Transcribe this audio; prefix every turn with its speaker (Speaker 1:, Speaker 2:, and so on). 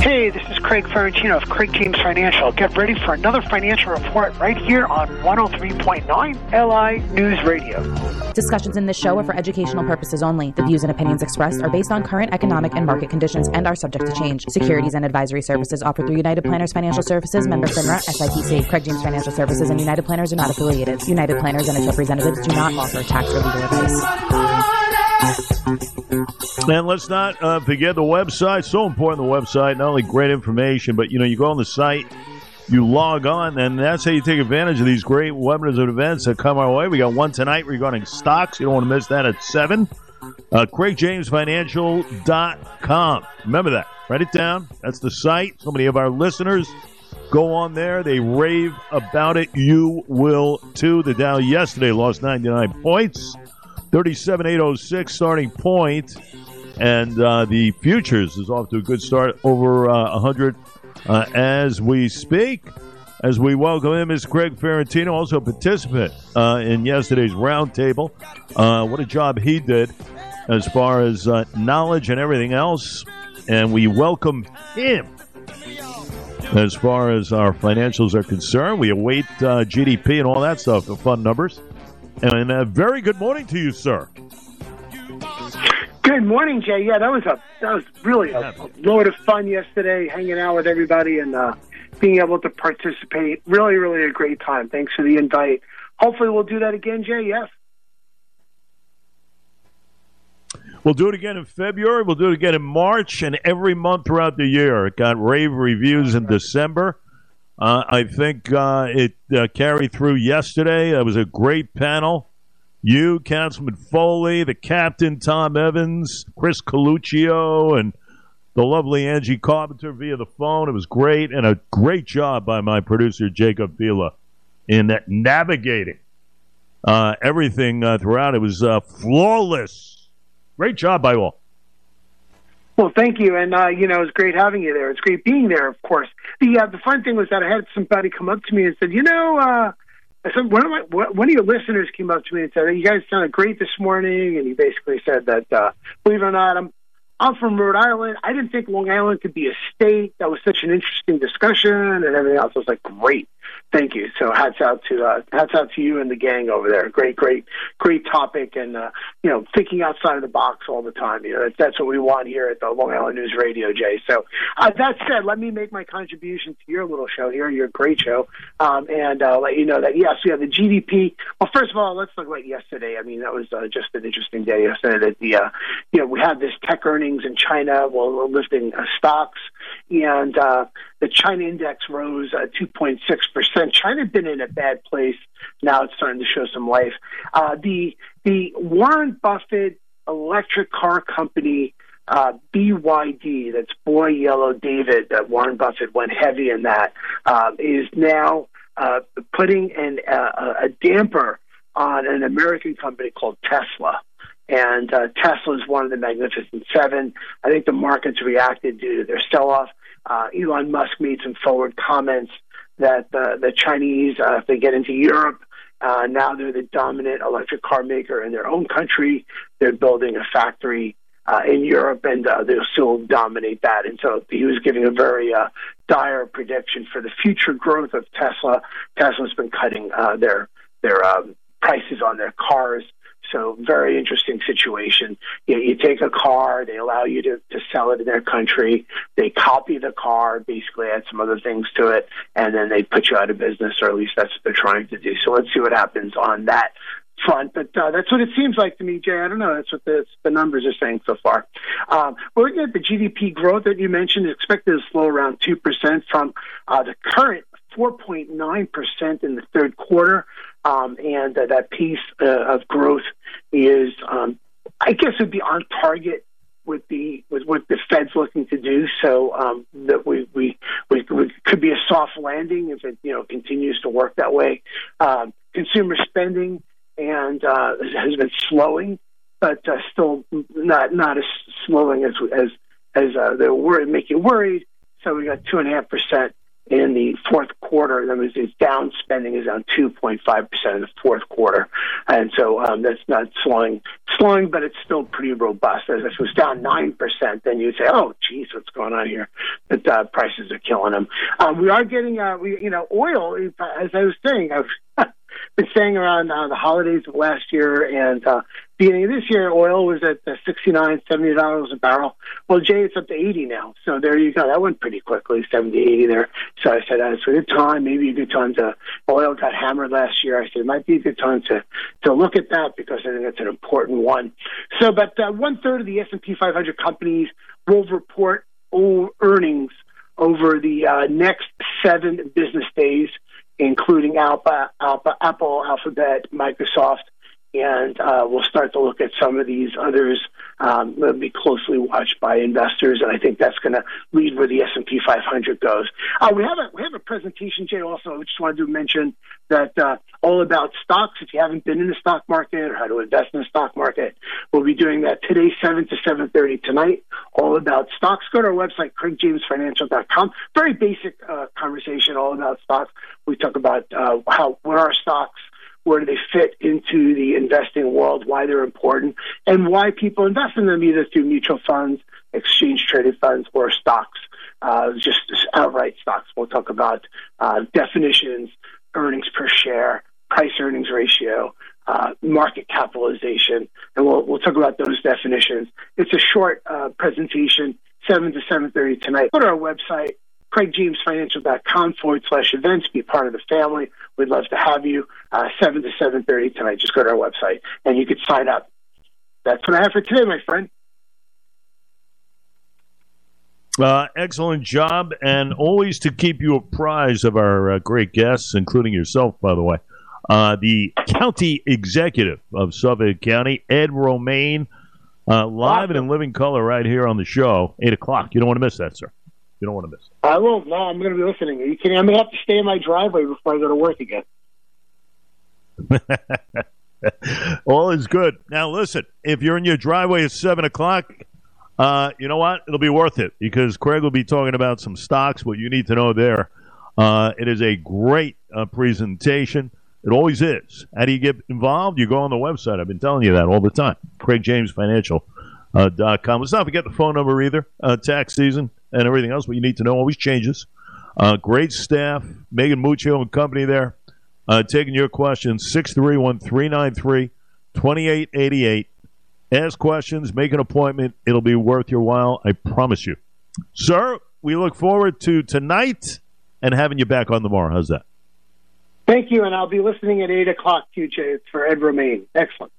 Speaker 1: Hey, this is Craig Ferrantino of Craig James Financial. Get ready for another financial report right here on 103.9 LI News Radio.
Speaker 2: Discussions in this show are for educational purposes only. The views and opinions expressed are based on current economic and market conditions and are subject to change. Securities and advisory services offered through United Planners Financial Services, member FINRA, SIPC. Craig James Financial Services and United Planners are not affiliated. United Planners and its representatives do not offer tax or legal
Speaker 3: advice. And let's not uh, forget the website. So important, the website. Not only great information, but you know, you go on the site, you log on, and that's how you take advantage of these great webinars and events that come our way. We got one tonight regarding stocks. You don't want to miss that at seven. Uh, CraigJamesFinancial.com. Remember that. Write it down. That's the site. So many of our listeners go on there. They rave about it. You will too. The Dow yesterday lost 99 points. 37,806 starting point, and uh, the futures is off to a good start, over uh, 100 uh, as we speak. As we welcome him is Craig Ferrantino, also a participant uh, in yesterday's roundtable. Uh, what a job he did as far as uh, knowledge and everything else, and we welcome him. As far as our financials are concerned, we await GDP and all that stuff, the fun numbers. And a very good morning to you, sir.
Speaker 1: Good morning, Jay. Yeah, that was a that was really a, a load of fun yesterday, hanging out with everybody and uh, being able to participate. Really, really a great time. Thanks for the invite. Hopefully, we'll do that again, Jay. Yes.
Speaker 3: We'll do it again in February. We'll do it again in March and every month throughout the year. It got rave reviews in December. Uh, I think uh, it uh, carried through yesterday. It was a great panel. You, Councilman Foley, the captain, Tom Evans, Chris Coluccio, and the lovely Angie Carpenter via the phone. It was great, and a great job by my producer, Jacob Vila, in navigating uh, everything uh, throughout. It was uh, flawless. Great job by all.
Speaker 1: Well, thank you, and uh, you know it was great having you there. It's great being there, of course. The uh, the fun thing was that I had somebody come up to me and said, you know, uh, some, one of my one of your listeners came up to me and said, "You guys sounded great this morning," and he basically said that, uh, believe it or not, I'm I'm from Rhode Island. I didn't think Long Island could be a state. That was such an interesting discussion and everything else. I was like, great. Thank you. So hats out to uh, hats out to you and the gang over there. Great, great, great topic, and uh, you know, thinking outside of the box all the time. You know, that's, that's what we want here at the Long Island News Radio, Jay. So uh, that said, let me make my contribution to your little show here, your great show, um, and uh, let you know that yes, we have the GDP. Well, first of all, let's look at yesterday. I mean, that was uh, just an interesting day yesterday. That the uh, you know we had this tech earnings in China, we're lifting uh, stocks, and uh, the China index rose uh, 2.6 percent. China had been in a bad place. Now it's starting to show some life. Uh, the the Warren Buffett electric car company. Uh, BYD, that's Boy Yellow David, that Warren Buffett went heavy in that, uh, is now uh, putting an, uh, a damper on an American company called Tesla. And uh, Tesla is one of the Magnificent Seven. I think the markets reacted due to their sell off. Uh, Elon Musk made some forward comments that the, the Chinese, uh, if they get into Europe, uh, now they're the dominant electric car maker in their own country. They're building a factory uh, in Europe, and uh, they'll still dominate that. And so he was giving a very uh, dire prediction for the future growth of Tesla. Tesla's been cutting uh, their their um, prices on their cars so very interesting situation. You, you take a car, they allow you to, to sell it in their country. They copy the car, basically add some other things to it, and then they put you out of business, or at least that's what they're trying to do. So let's see what happens on that front, but uh, that's what it seems like to me, Jay. I don't know. That's what the, the numbers are saying so far. Um, we're looking at the GDP growth that you mentioned, is expected to slow around 2% from uh, the current 4.9% in the third quarter. Um, and uh, that piece uh, of growth is, um, I guess, would be on target with the with what the Fed's looking to do. So um, that we, we we we could be a soft landing if it you know continues to work that way. Um, consumer spending and uh, has been slowing, but uh, still not not as slowing as as as uh, they're worried, make you worried. So we got two and a half percent in the fourth quarter. That means its down spending is down 2.5% in the fourth quarter. And so um, that's not slowing, slowing, but it's still pretty robust. As if it was down 9%, then you'd say, oh, geez, what's going on here? That uh, prices are killing them. Um, we are getting, uh, we, you know, oil, as I was saying, I've been saying around uh, the holidays of last year and uh, beginning of this year, oil was at uh, 69 $70 a barrel. Well, Jay, it's up to 80 now. So there you go. That went pretty quickly, 70, 80 there. So I said, uh, it's a good time, maybe a good time to, oil got hammered last year. I said, it might be a good time to, to look at that because I think it's an important one. So, but uh, one third of the S&P 500 companies will report earnings over the uh, next seven business days including Alpha, Alpha, Apple, Alphabet, Microsoft, and uh, we'll start to look at some of these others. Um, will be closely watched by investors, and I think that's going to lead where the S and P 500 goes. Uh, we have a we have a presentation, Jay. Also, I just wanted to mention that uh, all about stocks. If you haven't been in the stock market or how to invest in the stock market, we'll be doing that today, seven to seven thirty tonight. All about stocks. Go to our website, craigjamesfinancial.com. Very basic uh, conversation, all about stocks. We talk about uh, how what are stocks where do they fit into the investing world, why they're important, and why people invest in them either through mutual funds, exchange traded funds, or stocks, uh, just outright stocks. We'll talk about uh, definitions, earnings per share, price earnings ratio, uh, market capitalization, and we'll, we'll talk about those definitions. It's a short uh, presentation, 7 to 7.30 tonight. Go to our website, craigjamesfinancial.com forward slash events. Be part of the family. We'd love to have you. Uh, 7 to 7.30 tonight. Just go to our website and you can sign up. That's what I have for today, my friend.
Speaker 3: Uh, excellent job, and always to keep you apprised of our uh, great guests, including yourself, by the way. Uh, the county executive of Suffolk County, Ed Romaine, uh, live and in living color right here on the show, 8 o'clock. You don't want to miss that, sir. You don't want to miss it.
Speaker 1: I won't. No, I'm going to be listening. Are you kidding? I'm going to have to stay in my driveway before I go to work again.
Speaker 3: All is good. Now, listen, if you're in your driveway at 7 o'clock, uh, you know what? It'll be worth it because Craig will be talking about some stocks, what you need to know there. Uh, it is a great uh, presentation. It always is. How do you get involved? You go on the website. I've been telling you that all the time. CraigJamesFinancial.com. Uh, Let's not forget the phone number either. Uh, tax season and everything else. What you need to know always changes. Uh, great staff, Megan Muccio and company there, uh, taking your questions, 631 393 2888. Ask questions, make an appointment. It'll be worth your while, I promise you. Sir, we look forward to tonight and having you back on tomorrow. How's that?
Speaker 1: Thank you, and I'll be listening at 8 o'clock, QJ, for Ed Romaine. Excellent.